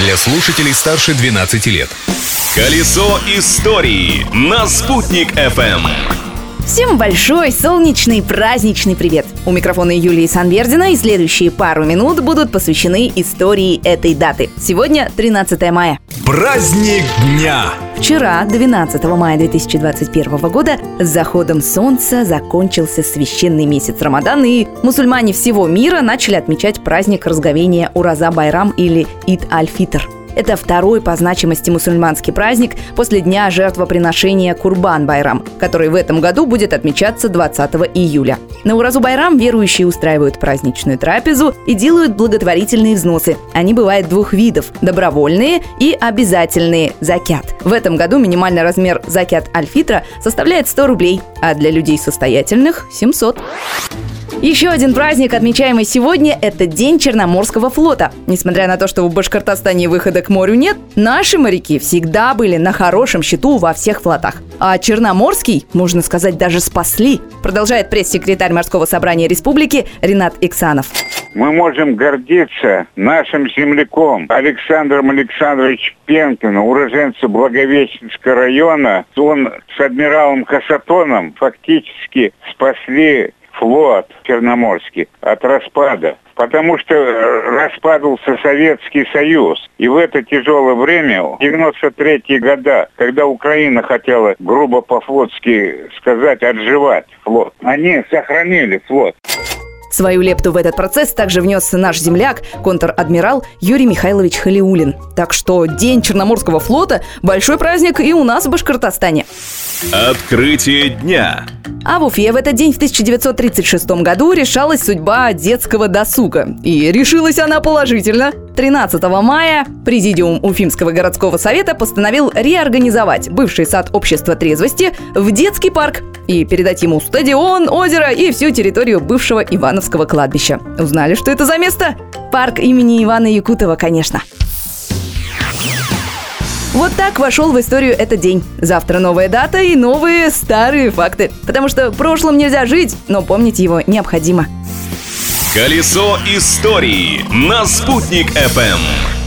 для слушателей старше 12 лет. Колесо истории на «Спутник FM. Всем большой, солнечный, праздничный привет! У микрофона Юлии Санвердина и следующие пару минут будут посвящены истории этой даты. Сегодня 13 мая. Праздник дня! Вчера, 12 мая 2021 года, с заходом солнца закончился священный месяц Рамадан, и мусульмане всего мира начали отмечать праздник разговения Ураза Байрам или Ид Аль-Фитр – это второй по значимости мусульманский праздник после дня жертвоприношения Курбан-Байрам, который в этом году будет отмечаться 20 июля. На Уразу Байрам верующие устраивают праздничную трапезу и делают благотворительные взносы. Они бывают двух видов – добровольные и обязательные – закят. В этом году минимальный размер закят альфитра составляет 100 рублей, а для людей состоятельных – 700. Еще один праздник, отмечаемый сегодня, это День Черноморского флота. Несмотря на то, что в Башкортостане выхода к морю нет, наши моряки всегда были на хорошем счету во всех флотах. А Черноморский, можно сказать, даже спасли, продолжает пресс-секретарь Морского собрания республики Ренат Иксанов мы можем гордиться нашим земляком Александром Александровичем Пенкиным, уроженцем Благовещенского района. Он с адмиралом Хасатоном фактически спасли флот Черноморский от распада, потому что распадался Советский Союз. И в это тяжелое время, 93-е года, когда Украина хотела грубо по-флотски сказать отживать флот, они сохранили флот. Свою лепту в этот процесс также внес наш земляк, контр-адмирал Юрий Михайлович Халиулин. Так что День Черноморского флота – большой праздник и у нас в Башкортостане. Открытие дня. А в Уфе в этот день в 1936 году решалась судьба детского досуга. И решилась она положительно. 13 мая Президиум Уфимского городского совета постановил реорганизовать бывший сад общества трезвости в детский парк и передать ему стадион, озеро и всю территорию бывшего Ивановского кладбища. Узнали, что это за место? Парк имени Ивана Якутова, конечно. Вот так вошел в историю этот день. Завтра новая дата и новые старые факты. Потому что прошлым нельзя жить, но помнить его необходимо. Колесо истории на «Спутник FM.